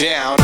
down